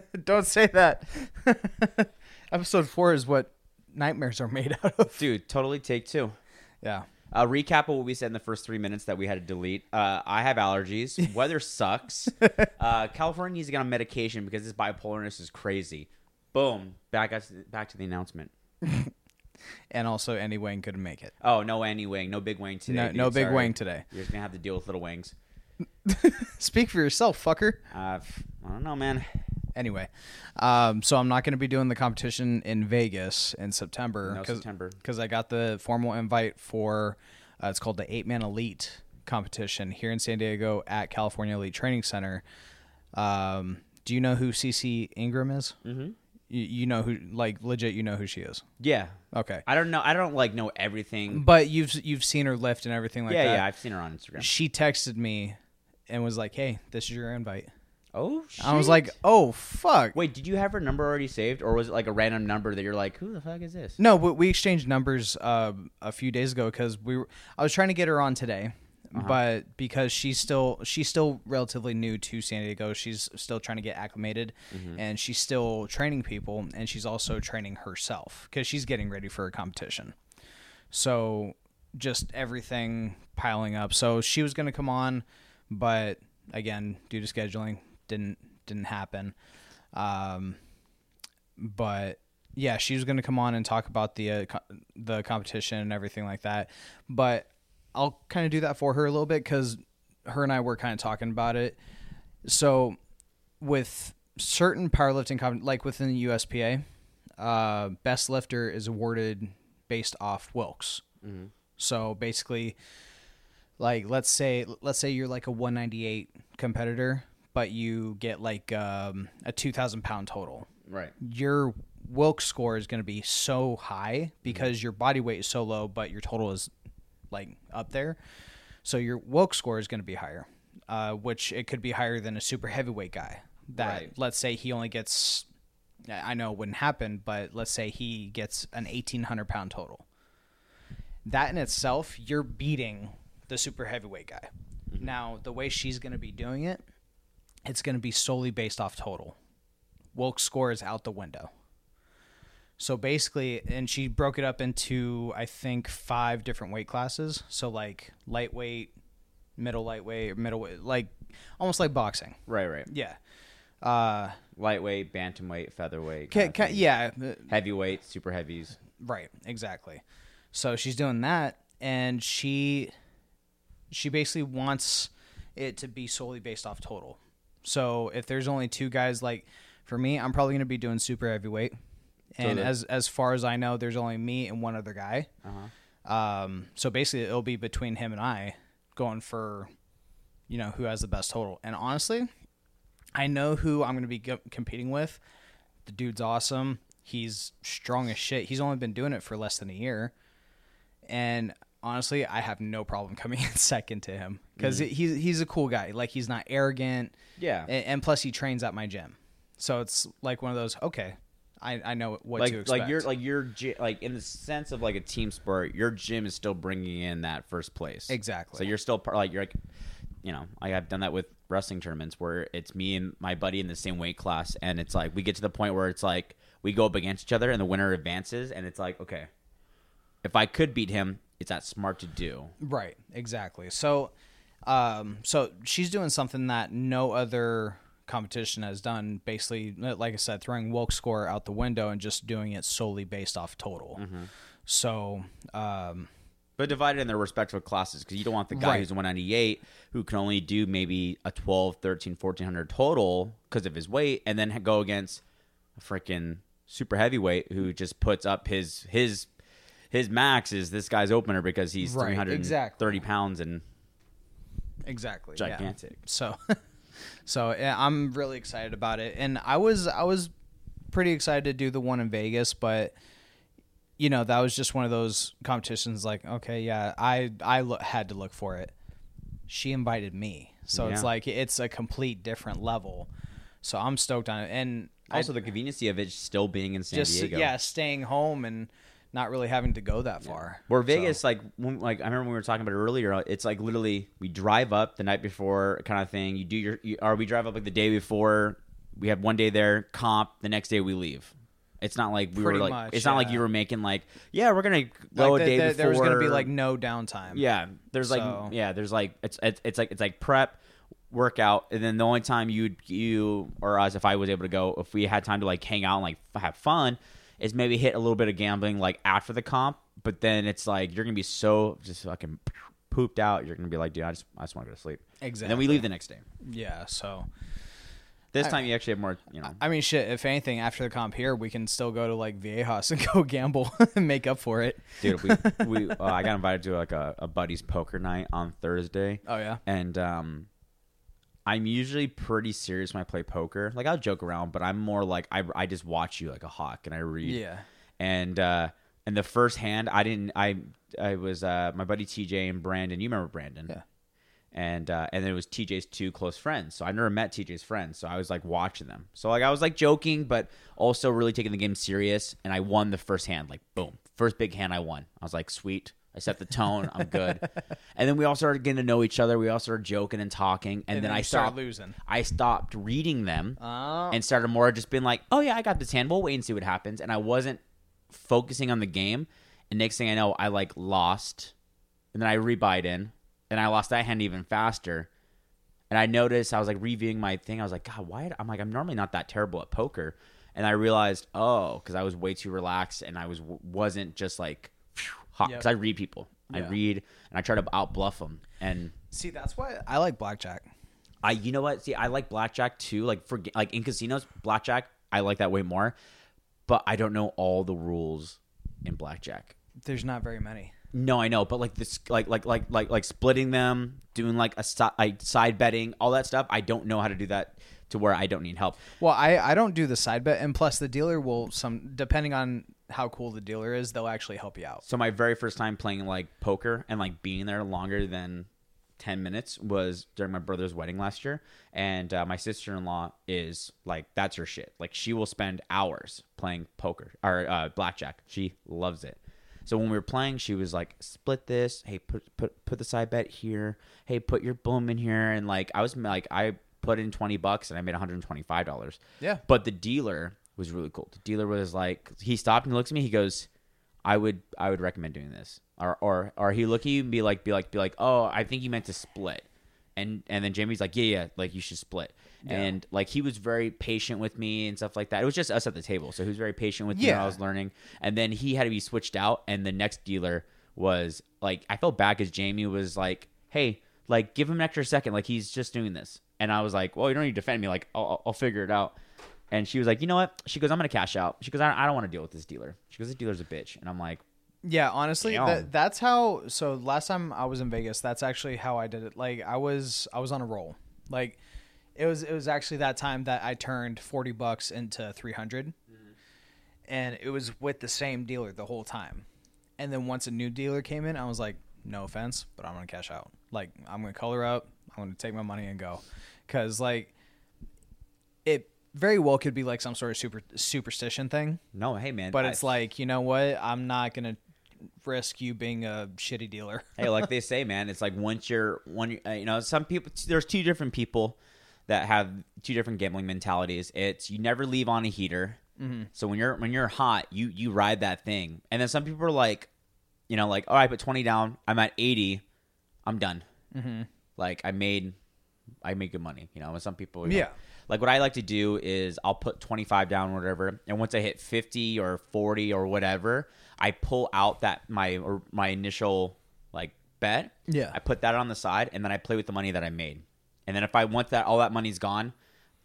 Don't say that. Episode four is what nightmares are made out of. Dude, totally take two. Yeah. A recap of what we said in the first three minutes that we had to delete. Uh, I have allergies. Weather sucks. Uh, California needs to get on medication because this bipolarness is crazy. Boom. Back at, back to the announcement. And also, Andy Wayne couldn't make it. Oh, no Annie Wing. No big wing today. No, dude. no big Sorry. wing today. You're just going to have to deal with little wings. Speak for yourself, fucker. Uh, I don't know, man. Anyway, um, so I'm not going to be doing the competition in Vegas in September. No September. Because I got the formal invite for, uh, it's called the Eight Man Elite competition here in San Diego at California Elite Training Center. Um, do you know who CC Ingram is? Mm-hmm. You, you know who, like, legit, you know who she is. Yeah. Okay. I don't know. I don't like know everything. But you've you've seen her lift and everything like yeah, that. yeah. I've seen her on Instagram. She texted me and was like, "Hey, this is your invite." Oh, I was like, "Oh fuck!" wait, did you have her number already saved, or was it like a random number that you're like, who the fuck is this? No, we, we exchanged numbers uh, a few days ago because we were. I was trying to get her on today, Uh-huh. but because she's still she's still relatively new to San Diego, she's still trying to get acclimated, Mm-hmm. and she's still training people, and she's also training herself because she's getting ready for a competition. So just everything piling up. So she was going to come on, but again, due to scheduling, didn't didn't happen. Um, but yeah, she was going to come on and talk about the uh, co- the competition and everything like that. But I'll kind of do that for her a little bit because her and I were kind of talking about it. So with certain powerlifting, comp- like within the USPA, uh, best lifter is awarded based off Wilks. So basically, like let's say let's say you're like a 198 competitor, but you get like um, a 2,000 pound total Right. your Wilks score is going to be so high because your body weight is so low, but your total is like up there. So your Wilks score is going to be higher, uh, which it could be higher than a super heavyweight guy. That Right. let's say he only gets, I know it wouldn't happen, but let's say he gets an eighteen hundred pound total. That in itself, you're beating the super heavyweight guy. Now the way she's going to be doing it, it's going to be solely based off total. Wilks score is out the window. So basically, and she broke it up into I think five different weight classes. So like lightweight, middle lightweight, middleweight, like almost like boxing. Right. Right. Yeah. Uh, Lightweight, bantamweight, featherweight. ca- ca- yeah. Heavyweight, super heavies. Right, exactly. So she's doing that and she she basically wants it to be solely based off total. So if there's only two guys like for me, I'm probably going to be doing super heavyweight. And the- as as far as I know, there's only me and one other guy. Uh-huh. Um so basically it'll be between him and I going for you know who has the best total. And honestly, I know who I'm going to be go- competing with. The dude's awesome. He's strong as shit. He's only been doing it for less than a year. And honestly, I have no problem coming in second to him because mm-hmm. he's he's a cool guy. Like he's not arrogant, Yeah. and, and plus he trains at my gym. So it's like one of those. Okay, I, I know what to like expect. like you're like your gy- like in the sense of like a team sport, your gym is still bringing in that first place. Exactly. So you're still part like you're like, you know, like I've done that with wrestling tournaments where it's me and my buddy in the same weight class, and it's like we get to the point where it's like we go up against each other, and the winner advances, and it's like okay, if I could beat him, it's that smart to do. Right, exactly. So, um, so she's doing something that no other competition has done. Basically, like I said, throwing Wilk score out the window and just doing it solely based off total. So, um, But divided in their respective classes because you don't want the guy Right. who's 198 who can only do maybe a 12, 13, 1400 total because of his weight and then go against a freaking super heavyweight who just puts up his his his max is this guy's opener because he's Right, 330 exactly. pounds and exactly yeah. gigantic. So, so yeah, I'm really excited about it, and I was I was pretty excited to do the one in Vegas, but you know that was just one of those competitions. Like, okay, yeah, I I lo- had to look for it. She invited me, so it's like it's a complete different level. So I'm stoked on it, and I Also, the conveniency of it still being in San just Diego. yeah, staying home and not really having to go that far. Where So- Vegas, like, when, like I remember when we were talking about it earlier. It's like literally we drive up the night before, kind of thing. You do your, you, or we drive up like the day before, we have one day there, comp. The next day we leave. It's not like we Pretty were like. much, it's not like you were making like, yeah, we're gonna go like a day the- before. there was gonna be like no downtime. Yeah, there's like yeah, there's like it's, it's it's like it's like prep, workout, and then the only time you you or us, if I was able to go, if we had time to like hang out and like have fun, is maybe hit a little bit of gambling like after the comp. But then it's like you're gonna be so just fucking pooped out. You're gonna be like, dude, I just I just want to go to sleep. exactly. And then we leave the next day. Yeah, so This I- time you actually have more, you know. I mean, shit. If anything, after the comp here, we can still go to like Viejas and go gamble and make up for it. Dude, we, we uh, I got invited to like a, a buddy's poker night on Thursday. Oh yeah. and um I'm usually pretty serious when I play poker. Like I'll joke around, but I'm more like I, I just watch you like a hawk and I read. Yeah. And uh and the first hand I didn't I I was uh my buddy TJ and Brandon. You remember Brandon? Yeah. And uh and then it was TJ's two close friends. So I never met TJ's friends. So I was like watching them. So like I was like joking, but also really taking the game serious. And I won the first hand. Like boom, first big hand I won. I was like sweet. I set the tone. I'm good. and then we all started getting to know each other. We all started joking and talking. And, then, I started stopped losing. I stopped reading them Oh. and started more just being like, "Oh yeah, I got this hand. We'll wait and see what happens." And I wasn't focusing on the game. And next thing I know, I like lost, and then I rebuyed in, and I lost that hand even faster. And I noticed I was like reviewing my thing. I was like, God, why? I'm like, I'm normally not that terrible at poker, and I realized, oh, because I was way too relaxed, and I was wasn't just like phew, hot. Yep. Because I read people, I read, and I try to out bluff them, and See, that's why I like blackjack. I you know what? See, I like blackjack too. Like for like in casinos, blackjack, I like that way more. But I don't know all the rules in blackjack. There's not very many. No, I know, but like this, like like like like like splitting them, doing like a si- like side betting, all that stuff. I don't know how to do that to where I don't need help. Well, I I don't do the side bet, and plus the dealer will some depending on how cool the dealer is, they'll actually help you out. So my very first time playing like poker and like being there longer than 10 minutes was during my brother's wedding last year. And uh, my sister-in-law is like that's her shit. Like she will spend hours playing poker or uh, blackjack. She loves it. So when we were playing she was like split this. Hey put put put the side bet here. Hey put your boom in here. And like i was like i put in 20 bucks and i made 125 dollars. Yeah. but the dealer was really cool the dealer was like he stopped and looks at me he goes I would I would recommend doing this. Or or or he look at you and be like be like be like, "Oh, I think you meant to split." And and then Jamie's like, "Yeah, yeah, like you should split." And like he was very patient with me and stuff like that. It was just us at the table. So he was very patient with me. I was learning. And then he had to be switched out and the next dealer was like I felt bad cuz Jamie was like, "Hey, like give him an extra second like he's just doing this." And I was like, "Well, you don't need to defend me. Like I'll- I'll figure it out." And she was like, "You know what?" She goes, "I'm gonna cash out." She goes, "I, I don't want to deal with this dealer." She goes, "This dealer's a bitch." And I'm like, Yeah, honestly, that, that's how. So last time I was in Vegas, that's actually how I did it. Like I was, I was on a roll. Like it was, it was actually that time that I turned forty bucks into three mm-hmm. and it was with the same dealer the whole time. And then once a new dealer came in, I was like, no offense, but I'm gonna cash out. Like I'm gonna color up. I'm gonna take my money and go, because like it very well could be like some sort of super superstition thing. "No, hey man." But I- it's like, you know what? I'm not gonna risk you being a shitty dealer. hey, like they say, man, it's like once you're one, uh, you know, some people. There's two different people that have two different gambling mentalities. It's you never leave on a heater. So when you're when you're hot, you you ride that thing. And then some people are like, you know, like, all right, put twenty down. I'm at eighty. I'm done. Mm-hmm. Like I made, I made good money. You know, and some people, you know, Yeah. Like what I like to do is I'll put 25 down or whatever and once I hit 50 or 40 or whatever I pull out that my or my initial like bet. Yeah. I put that on the side and then I play with the money that I made. And then if I once that all that money's gone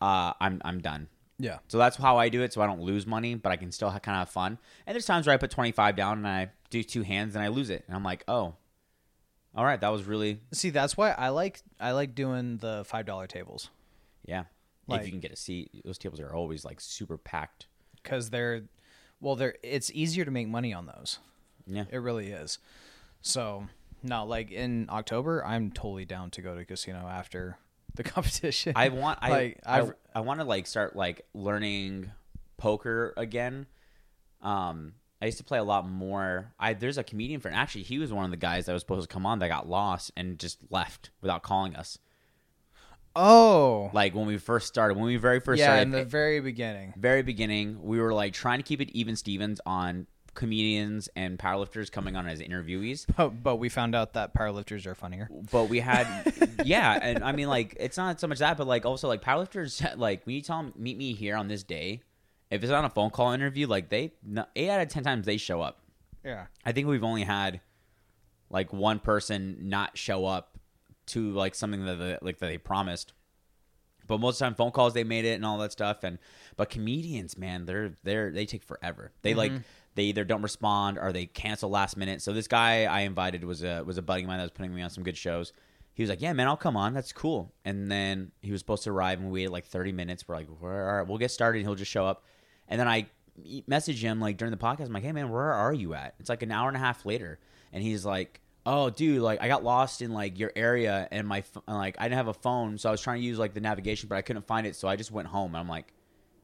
uh I'm I'm done. Yeah. so that's how I do it so I don't lose money but I can still kind of have fun. And there's times where I put 25 down and I do two hands and I lose it and I'm like oh all right that was really See, that's why I like I like doing the five dollar tables. Yeah Like- if you can get a seat those tables are always like super packed because they're well, they're it's easier to make money on those. yeah It really is. So no, like in October, I'm totally down to go to casino after the competition. I want I like I, I've I want to like start like learning poker again. Um, I used to play a lot more. I there's a comedian friend. Actually, he was one of the guys that was supposed to come on that got lost and just left without calling us. Oh, Like when we first started, when we very first yeah, started, in the eh, very beginning. very beginning, we were like trying to keep it even Stevens on comedians and powerlifters coming on as interviewees. But, but we found out that powerlifters are funnier. But we had, yeah, and I mean, like, it's not so much that, but like, also, like, powerlifters, like, when you tell them, meet me here on this day, if it's on a phone call interview, like, they, eight out of 10 times they show up. Yeah. I think we've only had, like, one person not show up to, like, something that, they, like, that they promised. But most of the time, phone calls, they made it and all that stuff. And, but comedians, man, they're, they're, they take forever. They, like, mm-hmm. they either don't respond or they cancel last minute. So this guy I invited was a was a buddy of mine that was putting me on some good shows. He was like, "Yeah, man, I'll come on. That's cool." And then he was supposed to arrive, and we waited like thirty minutes. We're like, "Where are? We'll get started. and He'll just show up." And then I message him like during the podcast. I'm like, "Hey, man, where are you at?" It's like an hour and a half later, and he's like, "Oh, dude, like I got lost in like your area, and my like I didn't have a phone, so I was trying to use like the navigation, but I couldn't find it, so I just went home." And I'm like,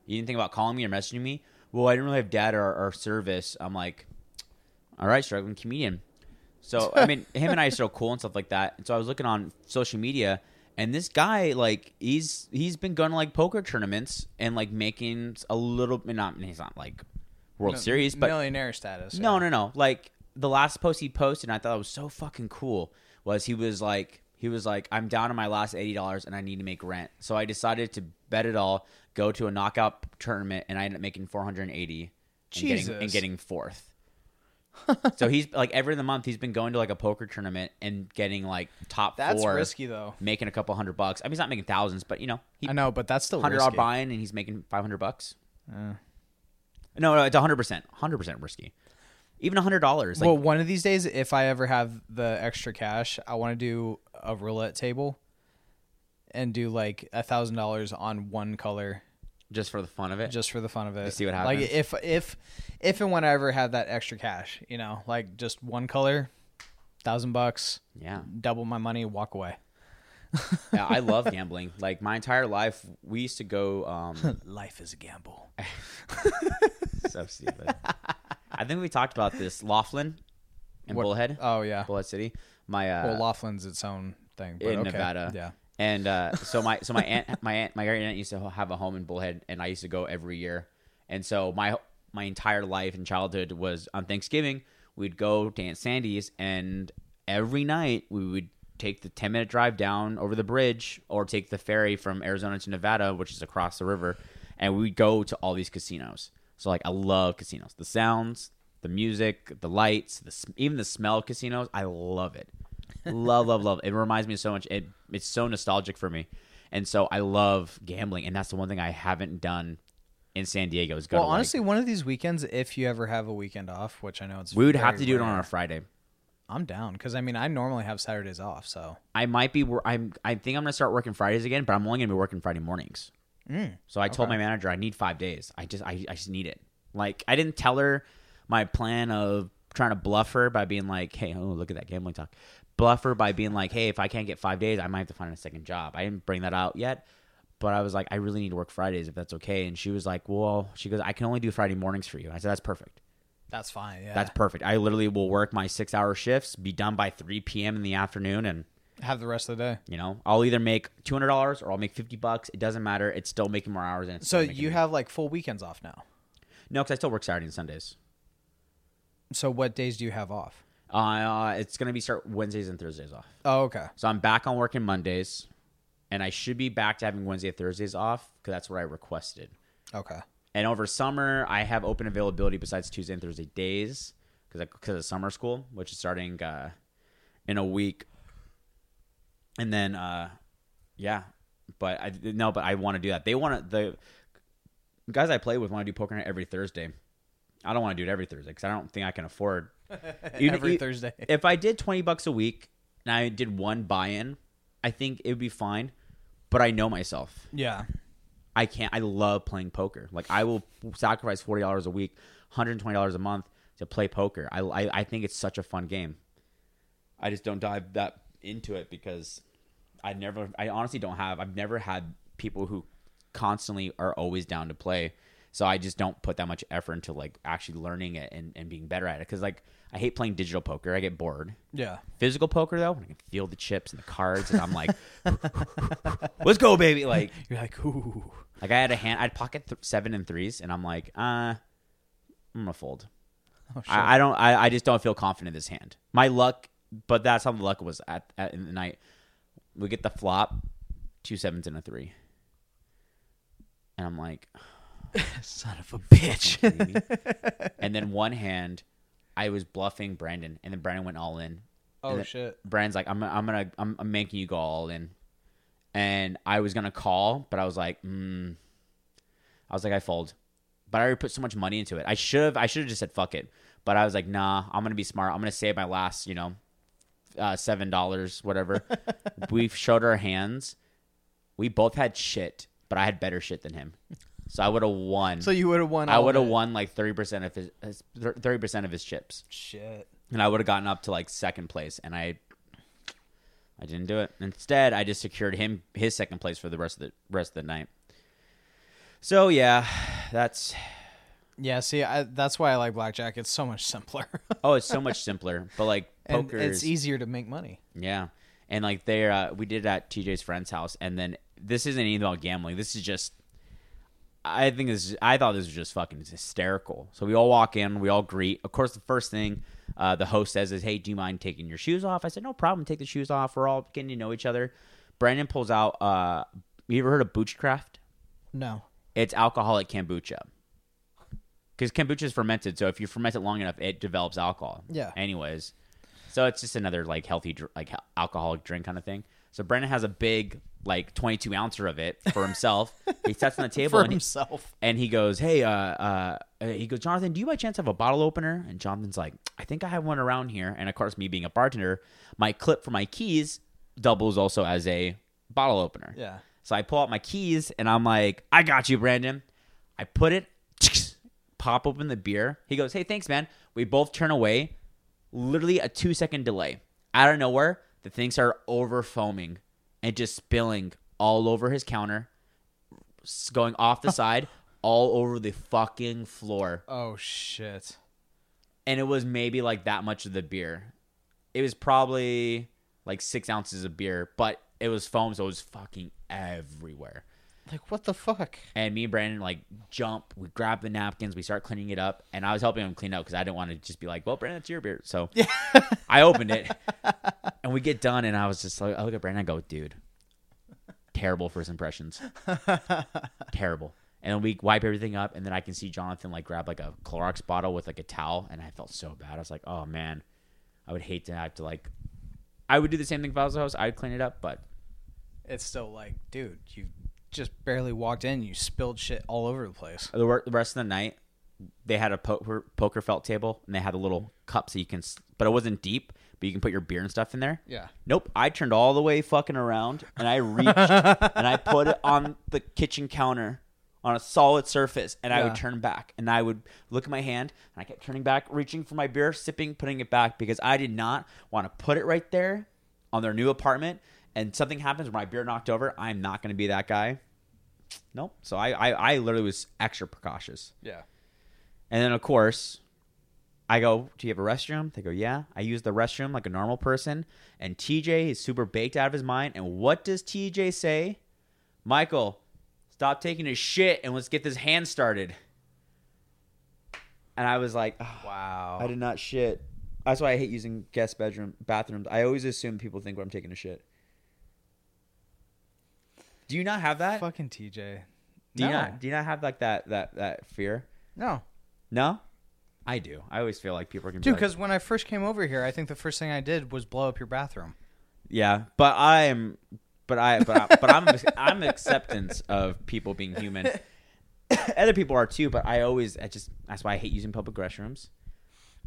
"You didn't think about calling me or messaging me?" Well, I didn't really have data or, or service. I'm like, all right, struggling comedian. So I mean, him and I are so cool and stuff like that. And so I was looking on social media, and this guy, like, he's he's been going to like poker tournaments and like making a little. Not he's not like World No- Series, but millionaire status. no, no, no. Like the last post he posted, and I thought it was so fucking cool. Was he was like he was like I'm down to my last eighty dollars and I need to make rent. So I decided to bet it all, go to a knockout tournament, and I ended up making four hundred and eighty and getting and getting fourth. so he's like every other month he's been going to like a poker tournament and getting like top That's four, risky though. making a couple hundred bucks. I mean, he's not making thousands, but you know, he I know, but that's still hundred risky. buying and he's making five hundred bucks. Uh. No, no, it's hundred percent, hundred percent risky. Even a hundred dollars. Like, well, one of these days, if I ever have the extra cash, I want to do a roulette table and do like a thousand dollars on one color just for the fun of it. just for the fun of it. see what happens. Like if if if and when I ever have that extra cash, you know, like just one color, thousand bucks, yeah. double my money, walk away. yeah, I love gambling. Like my entire life, we used to go. Um, Life is a gamble. so stupid. I think we talked about this. Laughlin in What- Bullhead, Oh yeah. Bullhead City. My uh, well, Laughlin's its own thing. But in okay. Nevada. Yeah. And uh, so my so my aunt my aunt my great aunt used to have a home in Bullhead, and I used to go every year. And so my my entire life and childhood was on Thanksgiving. We'd go to Aunt Sandy's, and every night we would take the ten minute drive down over the bridge, or take the ferry from Arizona to Nevada, which is across the river, and we'd go to all these casinos. So like I love casinos, the sounds, the music, the lights, the even the smell of casinos. I love it love, love, love. It reminds me so much. It it's so nostalgic for me, and so I love gambling, and that's the one thing I haven't done in San Diego. Is go Well, to, like- honestly, one of these weekends, if you ever have a weekend off, which I know it's we would have to do it on a Friday. I'm down because I mean I normally have Saturdays off, so I might be. I'm. I think I'm gonna start working Fridays again, but I'm only gonna be working Friday mornings. Mm, So I told okay. my manager I need five days. I just I, I just need it. Like I didn't tell her my plan of trying to bluff her by being like, hey, oh look at that gambling talk. Bluff her by being like, hey, if I can't get five days, I might have to find a second job. I didn't bring that out yet, but I was like, I really need to work Fridays if that's okay. And she was like, well, she goes, I can only do Friday mornings for you. I said that's perfect. that's fine. Yeah, That's perfect. I literally will work my six hour shifts, be done by three p.m. in the afternoon, and have the rest of the day. you know, I'll either make two hundred dollars or I'll make fifty bucks. It doesn't matter. It's still making more hours. And it's So you have like full weekends off now. no, because I still work Saturday and Sundays. So what days do you have off? Uh, it's gonna be start Wednesdays and Thursdays off. Oh, okay. So I'm back on working Mondays, and I should be back to having Wednesday and Thursdays off because that's what I requested. Okay. And over summer, I have open availability besides Tuesday and Thursday days because because of summer school, which is starting uh, in a week. And then, uh, yeah, but I no, but I want to do that. They want to the guys I play with want to do poker night every Thursday. I don't want to do it every Thursday because I don't think I can afford Even- Every Thursday. if I did 20 bucks a week and I did one buy in, I think it would be fine. But I know myself. Yeah. I can't. I love playing poker. Like I will sacrifice forty dollars a week, hundred twenty dollars a month to play poker. I, I I think it's such a fun game. I just don't dive that into it because I never. I honestly don't have. I've never had people who constantly are always down to play. So I just don't put that much effort into like actually learning it and, and being better at it. Cause like I hate playing digital poker. I get bored. Yeah. Physical poker though, when I can feel the chips and the cards and I'm like, let's go, baby. Like, You're like, ooh. like I had a hand, I'd pocket th- seven and threes and I'm like, uh, I'm gonna fold. Oh, shit. I, I don't, I, I just don't feel confident in this hand. My luck, but that's how the luck was at, at in the night. We get the flop, two sevens and a three. And I'm like, Son of a bitch. and then one hand, I was bluffing Brandon, and then Brandon went all in. oh shit. Brandon's like, I'm, I'm gonna, I'm, I'm making you go all in, and I was gonna call, but I was like, mm. I was like, I fold, but I already put so much money into it. I should have, I should have just said fuck it, but I was like, nah, I'm gonna be smart. I'm gonna save my last, you know, uh, seven dollars, whatever. we showed our hands. We both had shit, but I had better shit than him, so I would have won. So you would have won. I would have won like thirty percent of his thirty percent of his chips, Shit. and I would have gotten up to like second place, and I, I didn't do it. Instead, I just secured him his second place for the rest of the rest of the night. So yeah, that's Yeah. See, I, that's why I like blackjack. It's so much simpler. oh, it's so much simpler. But like poker, it's easier to make money. yeah, and like they uh, we did it at TJ's friend's house, and then this isn't even about gambling. This is just. I think this. Is, I thought this was just fucking hysterical. So we all walk in, we all greet. Of course, the first thing uh, the host says is, "Hey, do you mind taking your shoes off?" I said, "No problem. Take the shoes off. We're all getting to know each other." Brandon pulls out. Uh, you ever heard of Boochcraft? No. It's alcoholic kombucha. Because kombucha is fermented, so if you ferment it long enough, it develops alcohol. Yeah. Anyways, so it's just another like healthy, like alcoholic drink kind of thing. So Brendan has a big like 22 ouncer of it for himself. he sets on the table For and he, himself. and he goes, "Hey, uh, uh, uh," he goes, Jonathan, do you by chance have a bottle opener? And Jonathan's like, I think I have one around here. And of course, me being a bartender, my clip for my keys doubles also as a bottle opener. Yeah. So I pull out my keys and I'm like, I got you, Brandon. I put it, pop open the beer. He goes, Hey, thanks, man. We both turn away. Literally a two second delay. Out of nowhere, the things are over foaming and just spilling all over his counter, going off the side, all over the fucking floor. Oh shit. And it was maybe like that much of the beer. It was probably like six ounces of beer, but it was foam, so it was fucking everywhere. Like what the fuck? And me and Brandon like jump. We grab the napkins. We start cleaning it up. And I was helping him clean up because I didn't want to just be like, "Well, Brandon, it's your beer." So I opened it, and we get done. And I was just like, I look at Brandon. I go, "Dude, terrible first impressions. terrible." And then we wipe everything up, and then I can see Jonathan like grab like a Clorox bottle with like a towel, and I felt so bad. I was like, "Oh man, I would hate to have to like." I would do the same thing if I was the host. I'd clean it up, but It's still like, dude, you just barely walked in. You spilled shit all over the place. the, rest of the night they had a poker poker felt table and they had a little cup so you can but it wasn't deep but you can put your beer and stuff in there Yeah. nope i turned all the way fucking around and i reached and i put it on the kitchen counter on a solid surface and i would turn back and i would look at my hand and i kept turning back reaching for my beer sipping putting it back because i did not want to put it right there on their new apartment and something happens where my beer knocked over i'm not going to be that guy nope so I, I i literally was extra precautious Yeah. and then, of course, I go, Do you have a restroom? They go, Yeah. I use the restroom like a normal person. And TJ is super baked out of his mind. And what does TJ say? Michael, stop taking a shit and let's get this hand started. And I was like, "Oh, Wow. I did not shit. That's why I hate using guest bedroom bathrooms. I always assume people think I'm taking a shit. Do you not have that? Fucking TJ. Do you No. not? Do you not have like that that that fear? No. No, I do. I always feel like people are gonna be Dude, like, because when I first came over here, I think the first thing I did was blow up your bathroom. yeah, but I am, but I, but I, but I'm, I'm acceptance of people being human. Other people are too, but I always, I just that's why I hate using public restrooms.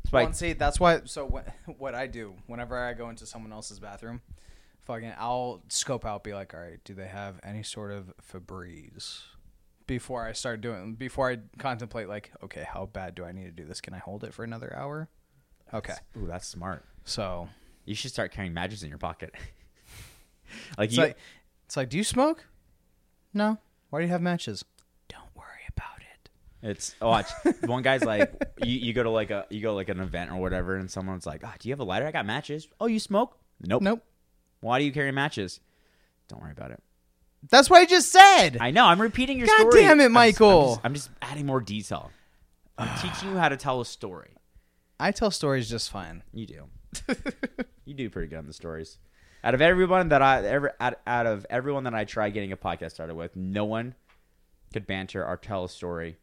That's why. Well, and see, that's why. So what, what I do whenever I go into someone else's bathroom, fucking, I'll scope out, be like, all right, do they have any sort of Febreze? Before I start doing, before I contemplate, like, okay, how bad do I need to do this? Can I hold it for another hour? Okay, Ooh, that's smart. so You should start carrying matches in your pocket. like it's you, like, it's like, do you smoke? No. Why do you have matches? Don't worry about it. It's oh, watch. One guy's like, you, you go to like a you go to like an event or whatever, and someone's like, oh, "Do you have a lighter? I got matches." Oh, you smoke? Nope. Nope. Why do you carry matches? Don't worry about it. That's what I just said. I know. I'm repeating your God story. damn it, I'm just- Michael. I'm just, I'm just adding more detail. I'm teaching you how to tell a story. I tell stories just fine. You do. you do pretty good on the stories. Out of everyone that I ever out, out of everyone that I tried getting a podcast started with, no one could banter or tell a story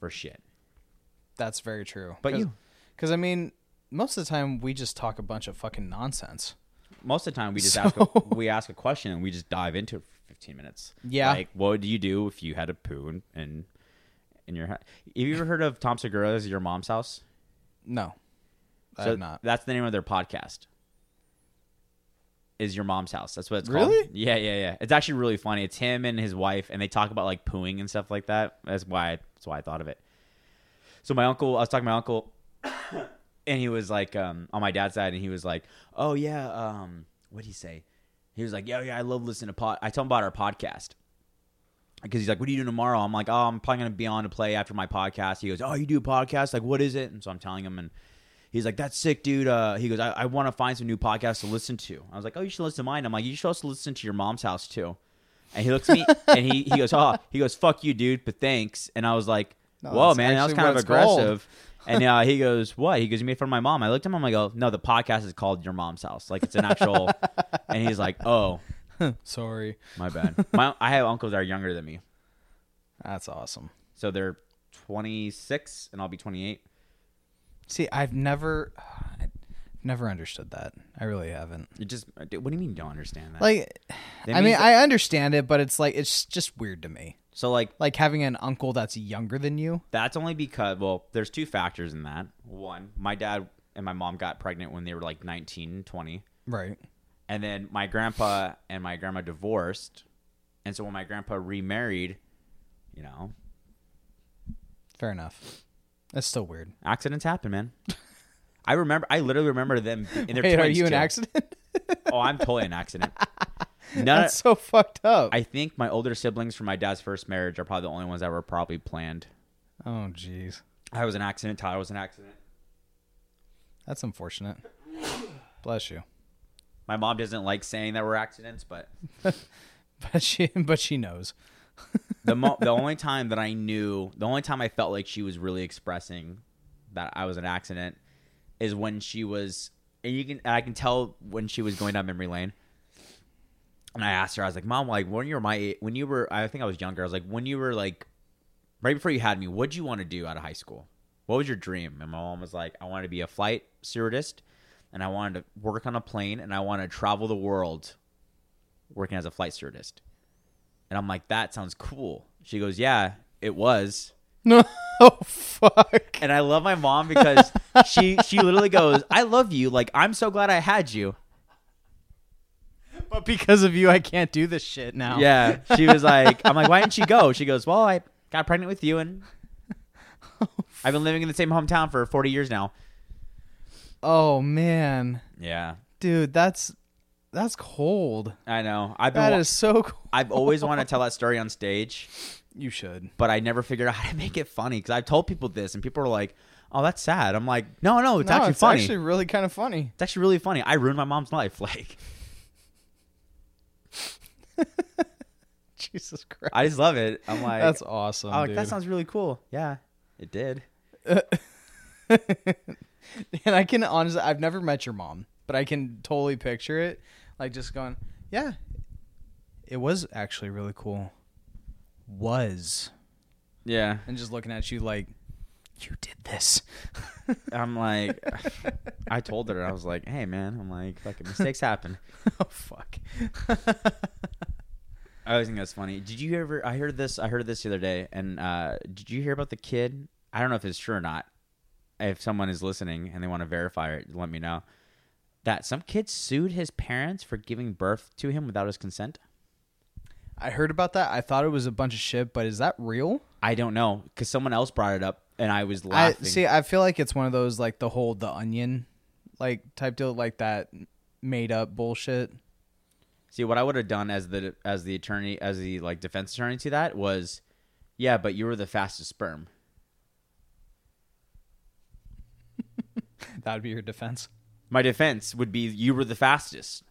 for shit. That's very true. But you. because I mean, most of the time we just talk a bunch of fucking nonsense. Most of the time, we just So- ask a, we ask a question and we just dive into it for 15 minutes. Yeah. Like, what would you do if you had a poo in in, in your house? Have you ever heard of Tom Segura's Your Mom's House? No, I So have not. That's the name of their podcast. Is your mom's house? That's what it's Really? called. Yeah, yeah, yeah. It's actually really funny. It's him and his wife, and they talk about like pooing and stuff like that. That's why. That's why I thought of it. So my uncle, I was talking to my uncle, and he was like, um, on my dad's side, and he was like, "Oh yeah, um, what would he say?" He was like, "Yeah, yeah, I love listening to pod." I told him about our podcast because he's like, "What are you doing tomorrow?" I'm like, "Oh, I'm probably gonna be on to play after my podcast." He goes, "Oh, you do a podcast? Like, what is it?" And so I'm telling him, and he's like, "That's sick, dude." Uh, he goes, "I, I want to find some new podcasts to listen to." I was like, "Oh, you should listen to mine." I'm like, "You should also listen to your mom's house too." And he looks at me and he he goes, "Oh, he goes, fuck you, dude, but thanks." And I was like, No, "Whoa, man, that was kind of what it's called. aggressive." and uh, he goes, "What?" He goes, "You made fun of my mom." I looked at him. I'm like, "Oh, no, the podcast is called Your Mom's House. Like, it's an actual." and he's like, "Oh, Sorry, my bad." My I have uncles that are younger than me, that's awesome. so they're 26, and I'll be 28. See, I've never, I've never understood that. I really haven't. You just what do you mean you don't understand that? Like, That I mean, that- I understand it, but it's like it's just weird to me. So like Like having an uncle that's younger than you. That's only because well, there's two factors in that. One, my dad and my mom got pregnant when they were like 19, 20. Right. And then my grandpa and my grandma divorced. And so when my grandpa remarried, you know, Fair enough. That's still weird. accidents happen, man. I remember I literally remember them in their Wait, are you an accident? Oh, I'm totally an accident. None That's so fucked up. I think my older siblings from my dad's first marriage are probably the only ones that were probably planned. oh, jeez. I was an accident, Tyler was an accident. That's unfortunate. Bless you. My mom doesn't like saying that we're accidents, but But she, but she knows. the mo- the only time that I knew, the only time I felt like she was really expressing that I was an accident is when she was, and you can, and I can tell when she was going down memory lane. And I asked her, I was like, "Mom, like when you were my, when you were, I think I was younger. I was like, when you were like, right before you had me, what'd you want to do out of high school? What was your dream?" And my mom was like, "I wanted to be a flight stewardess, and I wanted to work on a plane, and I want to travel the world, working as a flight stewardess." And I'm like, that sounds cool. She goes, yeah, it was. No. Oh fuck. And I love my mom because she she literally goes, I love you. Like I'm so glad I had you. But because of you, I can't do this shit now. Yeah. She was like, I'm like, why didn't she go? She goes, well, I got pregnant with you and I've been living in the same hometown for 40 years now. Oh man, Yeah. dude, that's that's cold. I know. I've been. That wa- is so cool. I've always wanted to tell that story on stage, You should. but I never figured out how to make it funny because I've told people this and people are like, "Oh, that's sad." I'm like, "No, no, it's no, actually it's funny. actually really kind of funny. It's actually really funny. I ruined my mom's life. Like, Jesus Christ. I just love it. I'm like, that's awesome. I'm like, dude. that sounds really cool. Yeah, it did. and I can honestly, I've never met your mom, but I can totally picture it, like just going, yeah, it was actually really cool. Was Yeah, and just looking at you like, you did this. I'm like, I told her I was like, hey man, I'm like, fucking mistakes happen. oh fuck. I always think that's funny. Did you ever? I heard this. I heard this the other day. And uh, did you hear about the kid? I don't know if it's true or not. If someone is listening and they want to verify it, let me know. That some kid sued his parents for giving birth to him without his consent. I heard about that. I thought it was a bunch of shit, but is that real? I don't know because someone else brought it up and I was I laughing. see. I feel like it's one of those like the whole the onion, like type deal, like that made up bullshit. See, what I would have done as the as the attorney as the like defense attorney to that was, yeah, but you were the fastest sperm. that would be your defense. My defense would be you were the fastest.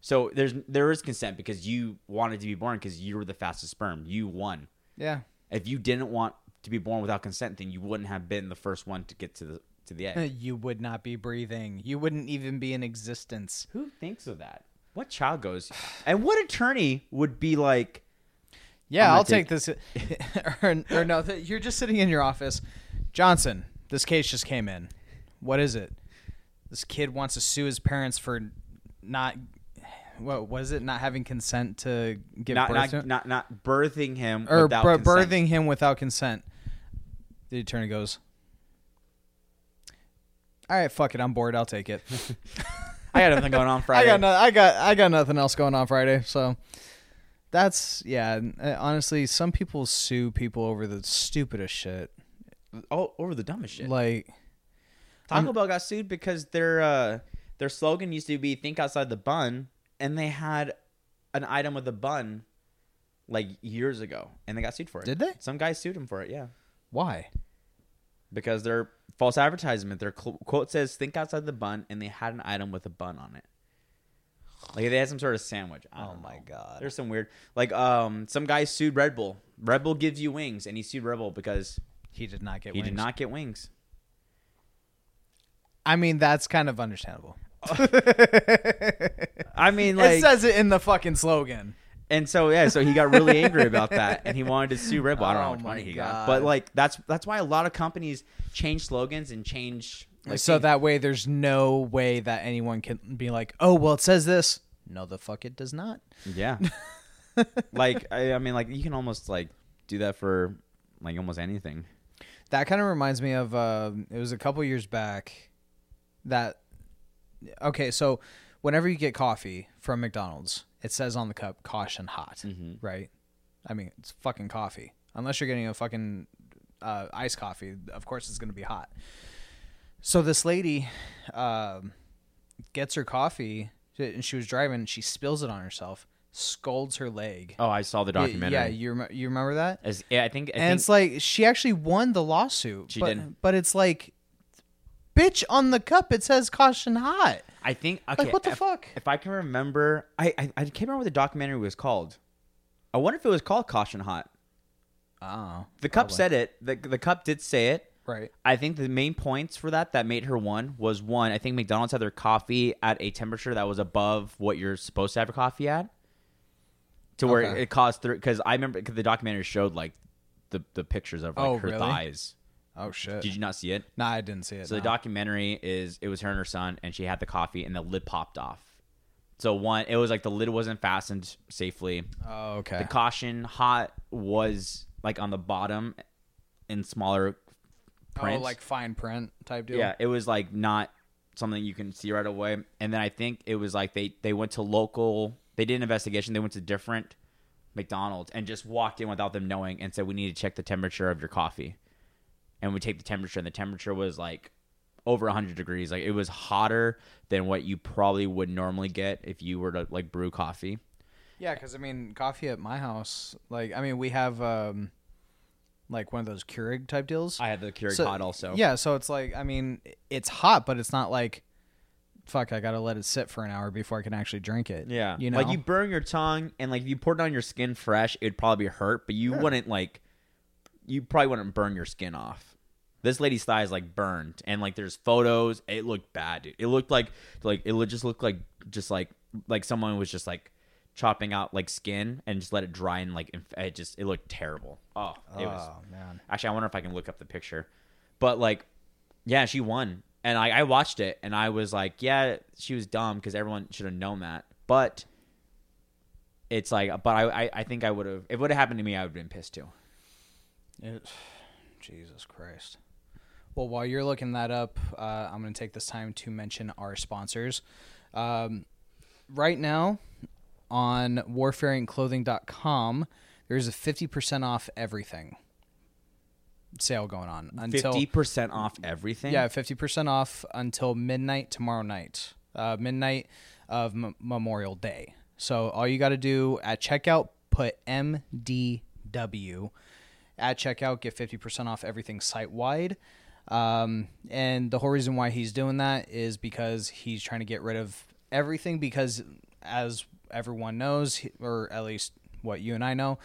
So there's there is consent because you wanted to be born because you were the fastest sperm. You won. Yeah. If you didn't want to be born without consent, then you wouldn't have been the first one to get to the to the egg. you would not be breathing. You wouldn't even be in existence. Who thinks of that? What child goes? And what attorney would be like? Yeah, oh gonna I'll take, this. or, or no, th- you're just sitting in your office. Johnson, this case just came in. What is it? This kid wants to sue his parents for not. What was it? Not having consent to give Not birth to not, not not birthing him or without birthing him without consent. The attorney goes, "All right, fuck it. I'm bored. I'll take it. I got nothing going on Friday. I got no, I got I got nothing else going on Friday. So that's yeah. uh, Honestly, some people sue people over the stupidest shit. all over the dumbest shit. Like Taco I'm- Bell got sued because their uh, their slogan used to be "Think outside the bun," and they had an item with a bun like years ago, and they got sued for it. Did they? Some guy sued them for it, yeah, why? Because their false advertisement. Their cl- quote says "Think outside the bun," and they had an item with a bun on it. Like they had some sort of sandwich. Oh don't my know. God. There's some weird. Like um, some guy sued Red Bull. Red Bull gives you wings, and he sued Red Bull because He did not get. he wings. did not get wings. I mean, that's kind of understandable. I mean, like it says it in the fucking slogan. And so yeah, so he got really angry about that, and he wanted to sue Red Bull. I don't know how Oh much my money he God. got, but like that's that's why a lot of companies change slogans and change. Like, so they- that way, there's no way that anyone can be like, "Oh, well, it says this." No, the fuck, it does not. yeah, like I, I mean, like you can almost like do that for like almost anything. That kind of reminds me of uh, it was a couple years back that okay, so whenever you get coffee from McDonald's, it says on the cup caution hot, Mhm. right? I mean, it's fucking coffee. Unless you're getting a fucking uh, iced coffee, of course it's going to be hot. So this lady um, gets her coffee and she was driving and she spills it on herself, scolds her leg. Oh, I saw the documentary. Yeah, you rem- you remember that? As, yeah, I think. I and think it's like she actually won the lawsuit. She but, did. but it's like, bitch, on the cup it says caution hot. I think. Okay, Like what the if, fuck? If I can remember, I, I I can't remember what the documentary was called. I wonder if it was called Caution Hot. Oh, The cup said it. The the cup did say it. right. I think the main points for that that made her one was one. I think McDonald's had their coffee at a temperature that was above what you're supposed to have your coffee at, to where Okay. it caused through. Because I remember cause the documentary showed like the the pictures of like Oh, her really? thighs. Oh shit. Did you not see it? Nah, I didn't see it. So the documentary is it was her and her son, and she had the coffee, and the lid popped off. So one, it was like the lid wasn't fastened safely. Oh, okay. The caution hot was like on the bottom in smaller print. Oh, like fine print type deal. Yeah, it was like not something you can see right away. And then I think it was like they they went to local. They did an investigation. They went to different McDonald's and just walked in without them knowing and said, "We need to check the temperature of your coffee." And we take the temperature, and the temperature was like over 100 degrees. Like it was hotter than what you probably would normally get if you were to like brew coffee. Yeah, because I mean, coffee at my house, like I mean, we have um, like one of those Keurig type deals. I had the Keurig So- hot also. Yeah, so it's like I mean, it's hot, but it's not like, fuck, I gotta let it sit for an hour before I can actually drink it. Yeah, you know, like you burn your tongue, and like if you poured it on your skin fresh, it'd probably hurt, but you wouldn't like, you probably wouldn't burn your skin off. This lady's thigh is like burned, and like there's photos. It looked bad, dude. It looked like like it just looked like just like like someone was just like chopping out like skin and just let it dry and like it just it looked terrible. Oh, it was oh man, Actually, I wonder if I can look up the picture. But like, yeah, she won, and I, I watched it, and I was like, yeah, she was dumb because everyone should have known that. But it's like, but I, I, I think I would have. If it would have happened to me, I would have been pissed too. It, Jesus Christ. Well, while you're looking that up, uh, I'm going to take this time to mention our sponsors. Um, right now, on WarFareIncClothing.com, there's a 50% off everything sale going on until Fifty percent off everything. yeah, 50% off until midnight tomorrow night, uh, midnight of M- Memorial Day. So all you got to do at checkout, put MDW at checkout, get 50% off everything site wide. Um, and the whole reason why he's doing that is because he's trying to get rid of everything. Because as everyone knows, or at least what you and I know,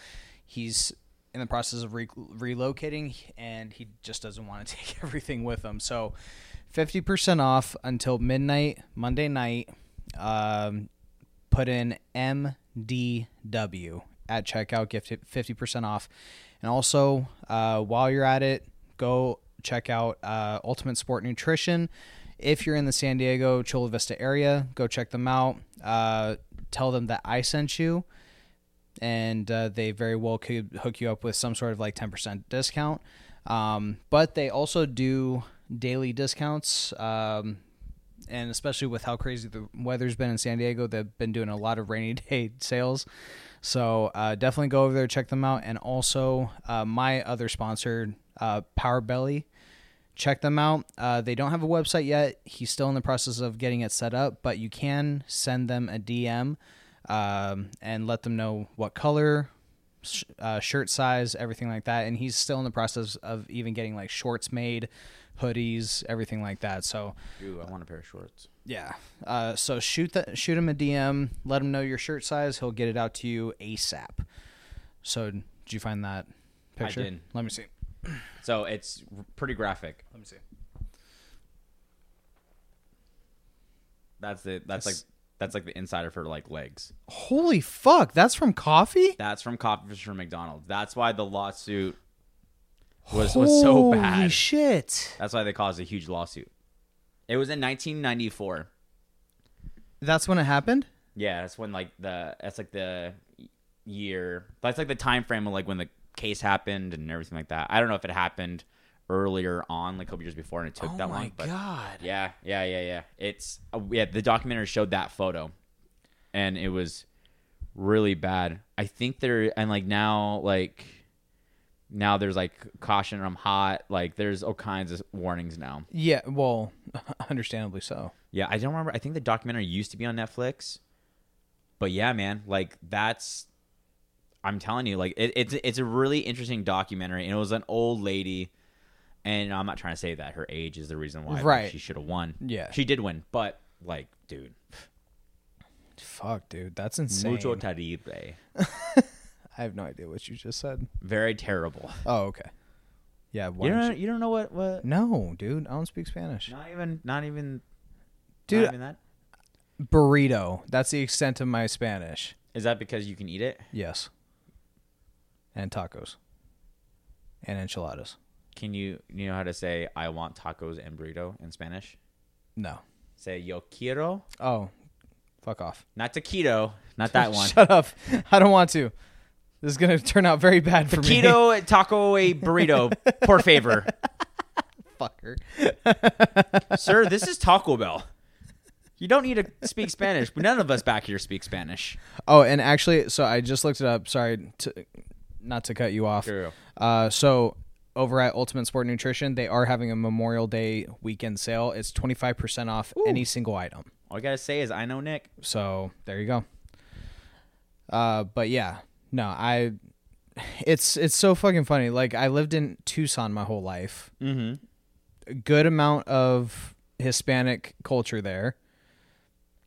he's in the process of re- relocating, and he just doesn't want to take everything with him. So, fifty percent off until midnight Monday night. Um, put in MDW at checkout, get fifty percent off, and also uh, while you're at it, go check out uh, Ultimate Sport Nutrition. If you're in the San Diego Chula Vista area, go check them out. Uh, tell them that I sent you, and uh, they very well could hook you up with some sort of like ten percent discount. Um, but they also do daily discounts. Um, and especially with how crazy the weather's been in San Diego, they've been doing a lot of rainy day sales. So uh, definitely go over there, check them out, and also uh, my other sponsor, uh, Power Belly, check them out. Uh, they don't have a website yet. He's still in the process of getting it set up, but you can send them a DM um, and let them know what color, sh- uh, shirt size, everything like that. And he's still in the process of even getting like shorts made, hoodies, everything like that. So Ooh, I want a pair of shorts. yeah. Uh, so shoot that. Shoot him a DM. Let him know your shirt size. He'll get it out to you ASAP. So did you find that picture? did. Let me see. So it's pretty graphic. Let me see. That's it. That's like This- that's like the insider for like legs. Holy fuck! That's from Coffee. That's from Coffee from McDonald's. That's why the lawsuit was was so bad. Holy bad. shit! That's why they caused a huge lawsuit. It was in 1994. That's when it happened. Yeah, that's when like the that's like the year. That's like the time frame of like when the case happened and everything like that. I don't know if it happened earlier on, like a couple years before, and it took oh that long. But god! yeah, yeah, yeah, yeah. It's uh, yeah. The documentary showed that photo, and it was really bad. I think there and like now like now there's like caution I'm hot. Like there's all kinds of warnings now. Yeah. Well, understandably so. Yeah, I don't remember. I think the documentary used to be on Netflix, but yeah, man, like that's. I'm telling you, like it, it's it's a really interesting documentary, and it was an old lady, and I'm not trying to say that her age is the reason why Right. she should have won. Yeah. she did win, but like, dude, Fuck, dude. That's insane. mucho terrible, I have no idea what you just said. very terrible. Oh, okay. Yeah. You don't don't you don't know what what? No, dude. I don't speak Spanish. Not even not even Dude, not even that. burrito. That's the extent of my Spanish. Is that because you can eat it? Yes. And tacos. And enchiladas. Can you you know how to say I want tacos and burrito in Spanish? No. Say yo quiero. Oh, fuck off. Not taquito, not that one. Shut up. I don't want to. This is going to turn out very bad for me. Taquito, taco, a burrito, por favor. Fucker. Sir, this is Taco Bell. You don't need to speak Spanish, but none of us back here speak Spanish. Oh, and actually, so I just looked it up. Sorry, to, not to cut you off. True. Uh, so over at Ultimate Sport Nutrition, they are having a Memorial Day weekend sale. It's 25% off any single item. All I gotta say is I know Nik. So there you go. Uh, but yeah, no, I. It's it's so fucking funny. Like I lived in Tucson my whole life. Mm-hmm. A good amount of Hispanic culture there.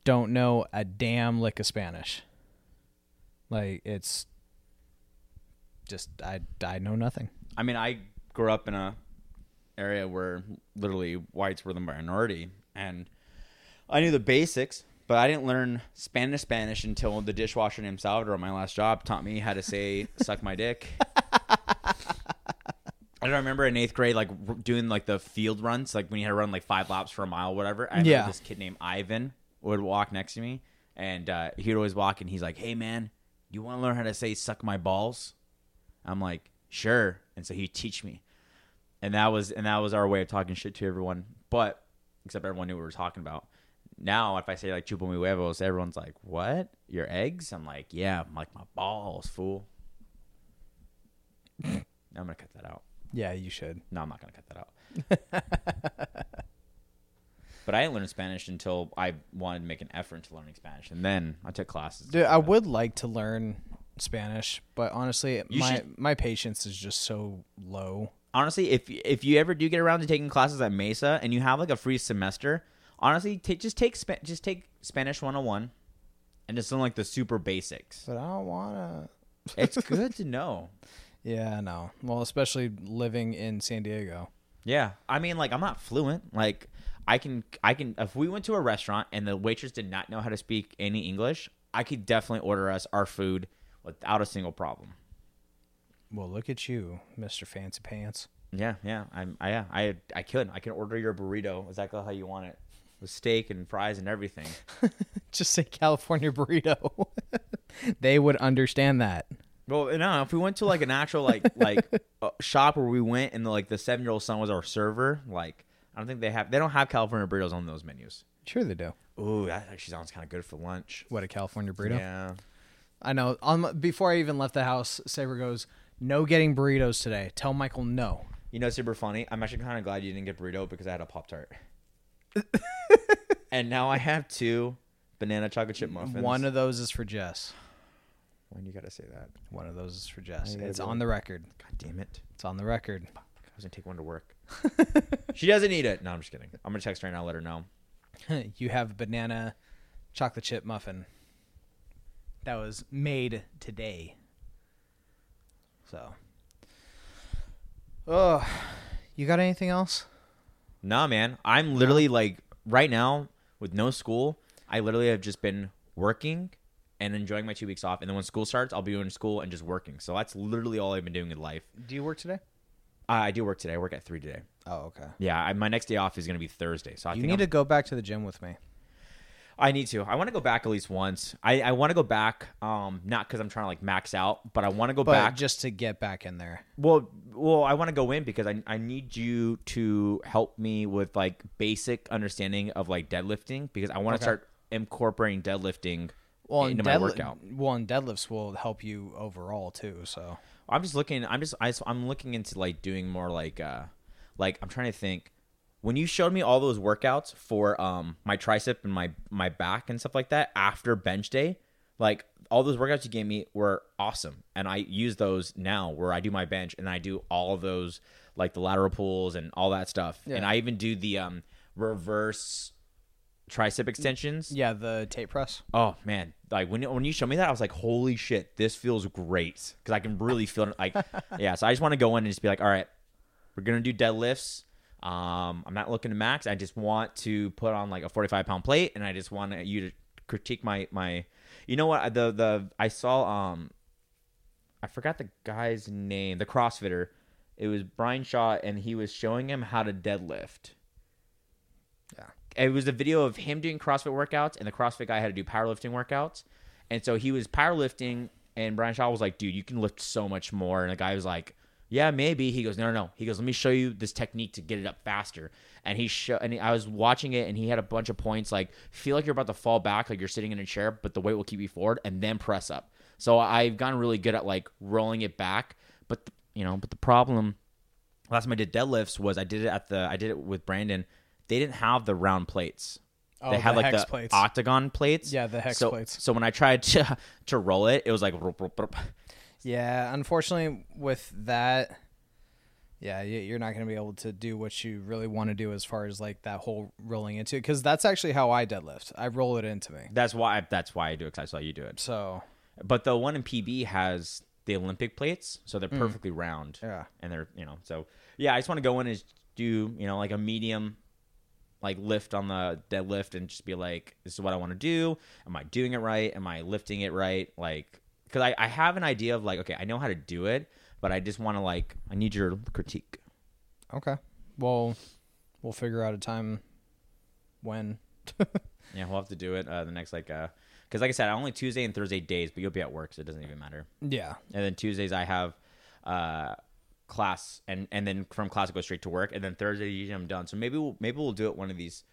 Don't know a damn lick of Spanish. Like it's just I I know nothing. I mean, I grew up in a area where literally whites were the minority, and I knew the basics, but I didn't learn Spanish Spanish until the dishwasher named Salvador, at my last job, taught me how to say "suck my dick." I don't remember in eighth grade, like doing like the field runs, like when you had to run like five laps for a mile, whatever. I Yeah. this kid named Ivan would walk next to me, and uh, he'd always walk, and he's like, "Hey man, you want to learn how to say suck my balls?" I'm like, "Sure," and so he'd teach me, and that was and that was our way of talking shit to everyone, but except everyone knew what we were talking about. Now, if I say like chupo mi huevos, everyone's like, "What? Your eggs?" I'm like, "Yeah, I'm like my balls, fool." I'm gonna cut that out. Yeah, you should. No, I'm not gonna cut that out. but I didn't learn Spanish until I wanted to make an effort into learning Spanish, and then I took classes. Dude, I would like to learn Spanish, but honestly, You my should- my patience is just so low. Honestly, if if you ever do get around to taking classes at Mesa and you have like a free semester, honestly, take just take Spa- just take Spanish 101 and just learn like the super basics. But I don't wanna. It's good to know. Yeah, no. Well, especially living in San Diego. Yeah, I mean, like I'm not fluent. Like I can, I can. If we went to a restaurant and the waitress did not know how to speak any English, I could definitely order us our food without a single problem. Well, look at you, Mister Fancy Pants. Yeah, yeah, I'm, I, yeah, I, I could, I can order your burrito exactly how you want it, with steak and fries and everything. Just say California burrito. they would understand that. Well, no, if we went to like an actual like like uh, shop where we went and the, like the seven year old son was our server, like I don't think they have, they don't have California burritos on those menus. Sure, they do. Ooh, that actually sounds kind of good for lunch. What a California burrito. Yeah. I know. On before I even left the house, Saber goes, "No getting burritos today." Tell Michael no. You know, super funny. I'm actually kind of glad you didn't get burrito because I had a pop tart, and now I have two banana chocolate chip muffins. One of those is for Jess. when you gotta say that? One of those is for Jess. It's on the record. God damn it! It's on the record. I was gonna take one to work. she doesn't eat it. No, I'm just kidding. I'm gonna text her right now. Let her know. you have banana chocolate chip muffin that was made today. So, oh, you got anything else? Nah, man. I'm literally like right now with no school. I literally have just been working and enjoying my two weeks off. And then when school starts, I'll be in school and just working. So that's literally all I've been doing in life. Do you work today? I I do work today. I work at three today. Oh, okay. Yeah, I, my next day off is gonna be Thursday. So I You need to go back to the gym with me. I need to. I want to go back at least once. I, I want to go back, um, not because I'm trying to like max out, but I want to go But back. just to get back in there. well, well, I want to go in because I I need you to help me with like basic understanding of like deadlifting because I want to Okay. start incorporating deadlifting Well, into and my workout. Well, and deadlifts will help you overall too. So I'm just looking. I'm just I, am looking into like doing more like uh like I'm trying to think. When you showed me all those workouts for um my tricep and my my back and stuff like that after bench day, like all those workouts you gave me were awesome, and I use those now where I do my bench and I do all those like the lateral pulls and all that stuff, and I even do the um reverse tricep extensions. yeah, the Tate press. Oh man, like when when you show me that, I was like, "Holy shit, this feels great!" Because I can really feel it. Like, yeah. So I just want to go in and just be like, "All right, we're gonna do deadlifts. Um, I'm not looking to max. I just want to put on like a 45 pound plate, and I just want you to critique my my. You know what? The the I saw um, I forgot the guy's name, the CrossFitter. It was Brian Shaw, and he was showing him how to deadlift Yeah. it was a video of him doing CrossFit workouts, and the CrossFit guy had to do powerlifting workouts. And so he was powerlifting, and Brian Shaw was like, "Dude, you can lift so much more." And the guy was like, "Yeah, maybe." He goes, "No, no, no." He goes, "Let me show you this technique to get it up faster." And he show, and I was watching it, and he had a bunch of points like feel like you're about to fall back, like you're sitting in a chair, but the weight will keep you forward, and then press up. So I've gotten really good at like rolling it back, but you know, but the problem last time I did deadlifts was I did it at the I did it with Brandon. They didn't have the round plates. Oh, they had the like hex the plates. octagon plates. Yeah, the hex so, plates. So when I tried to to roll it, it was like. Yeah, unfortunately, with that, yeah, you're not going to be able to do what you really want to do as far as like that whole rolling into. it Because that's actually how I deadlift. I roll it into me. that's why that's why I do it 'cause I saw you do it. So But the one in PB has the Olympic plates, so they're perfectly round. Mm. yeah, and they're you know so yeah. I just want to go in and do you know like a medium like lift on the deadlift and just be like this is what I want to do. Am I doing it right? Am I lifting it right? Like because I I have an idea of like okay I know how to do it, but I just want to like I need your critique. okay. Well, we'll figure out a time when. Yeah, we'll have to do it uh, the next like uh because like I said, I only Tuesday and Thursday days, but you'll be at work, so it doesn't even matter. Yeah, And then Tuesdays I have uh class, and and then from class I go straight to work, and then Thursday usually I'm done. So maybe we'll maybe we'll do it one of these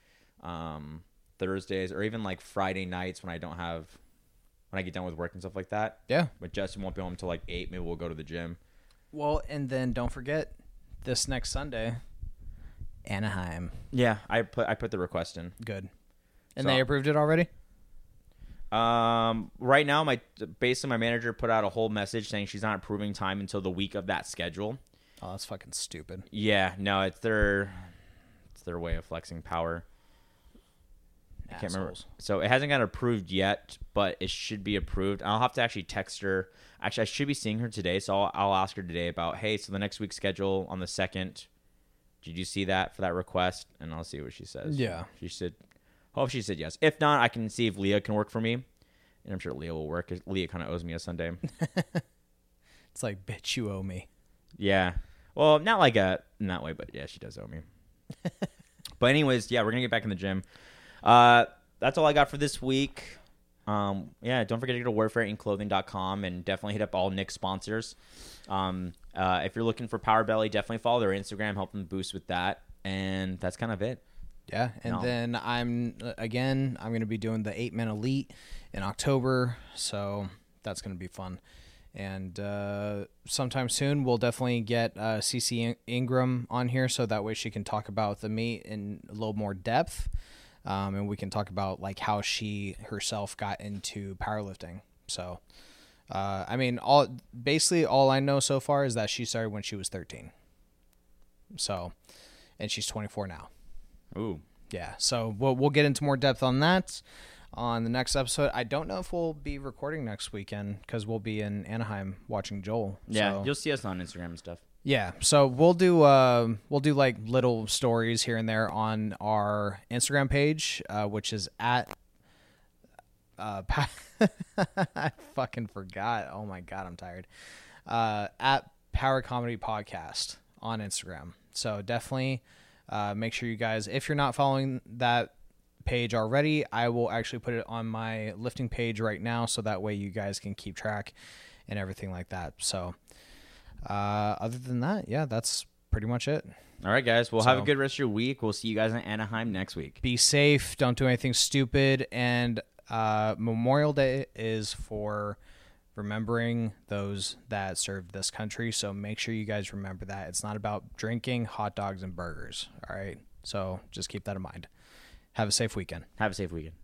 um Thursdays or even like Friday nights when I don't have when I get done with work and stuff like that. yeah. But Justin won't be home until like eight. Maybe we'll go to the gym. Well, and then don't forget this next Sunday, Anaheim. Yeah, I put I put the request in. Good. And So- they approved it already. Um, right now, my basically my manager put out a whole message saying she's not approving time until the week of that schedule. Oh, that's fucking stupid. Yeah, no, it's their it's their way of flexing power. I can't remember. So it hasn't got approved yet, but it should be approved. I'll have to actually text her. Actually, I should be seeing her today, so I'll, I'll ask her today about, hey, so the next week's schedule on the second. Did you see that for that request? And I'll see what she says. Yeah. she said. Hope she said yes. If not, I can see if Leah can work for me, and I'm sure Leah will work. Leah kind of owes me a Sunday. It's like, bitch, you owe me. Yeah. Well, not like a in that way, but yeah, she does owe me. but anyways, yeah, we're gonna get back in the gym. Uh, that's all I got for this week. Um, yeah, don't forget to go to WarFareIncClothing.com and definitely hit up all Nik's sponsors. Um, uh, if you're looking for Power Belly, definitely follow their Instagram, help them boost with that. And that's kind of it. Yeah, and No. then I'm again. I'm going to be doing the eight man elite in October, so that's going to be fun. And uh, sometime soon, we'll definitely get uh, CC In- Ingram on here, so that way she can talk about the meet in a little more depth, um, and we can talk about like how she herself got into powerlifting. So, uh, I mean, all basically all I know so far is that she started when she was 13. So, and she's 24 now Ooh. yeah so we'll, we'll get into more depth on that on the next episode i don't know if we'll be recording next weekend because we'll be in anaheim watching joel Yeah, so, you'll see us on Instagram and stuff. Yeah so we'll do uh, we'll do like little stories here and there on our instagram page uh, which is at uh, pa- i fucking forgot. Oh my god i'm tired. Uh, at power comedy podcast on instagram. So definitely uh, make sure you guys if you're not following that page already i will actually put it on my lifting page right now so that way you guys can keep track and everything like that. So uh, other than that yeah that's pretty much it. All right, guys. Well, have a good rest of your week. We'll see you guys in Anaheim next week. be safe. Don't do anything stupid. And uh, memorial day is for remembering those that served this country. So make sure you guys remember that. It's not about drinking hot dogs and burgers. All right? So just keep that in mind. Have a safe weekend. Have a safe weekend.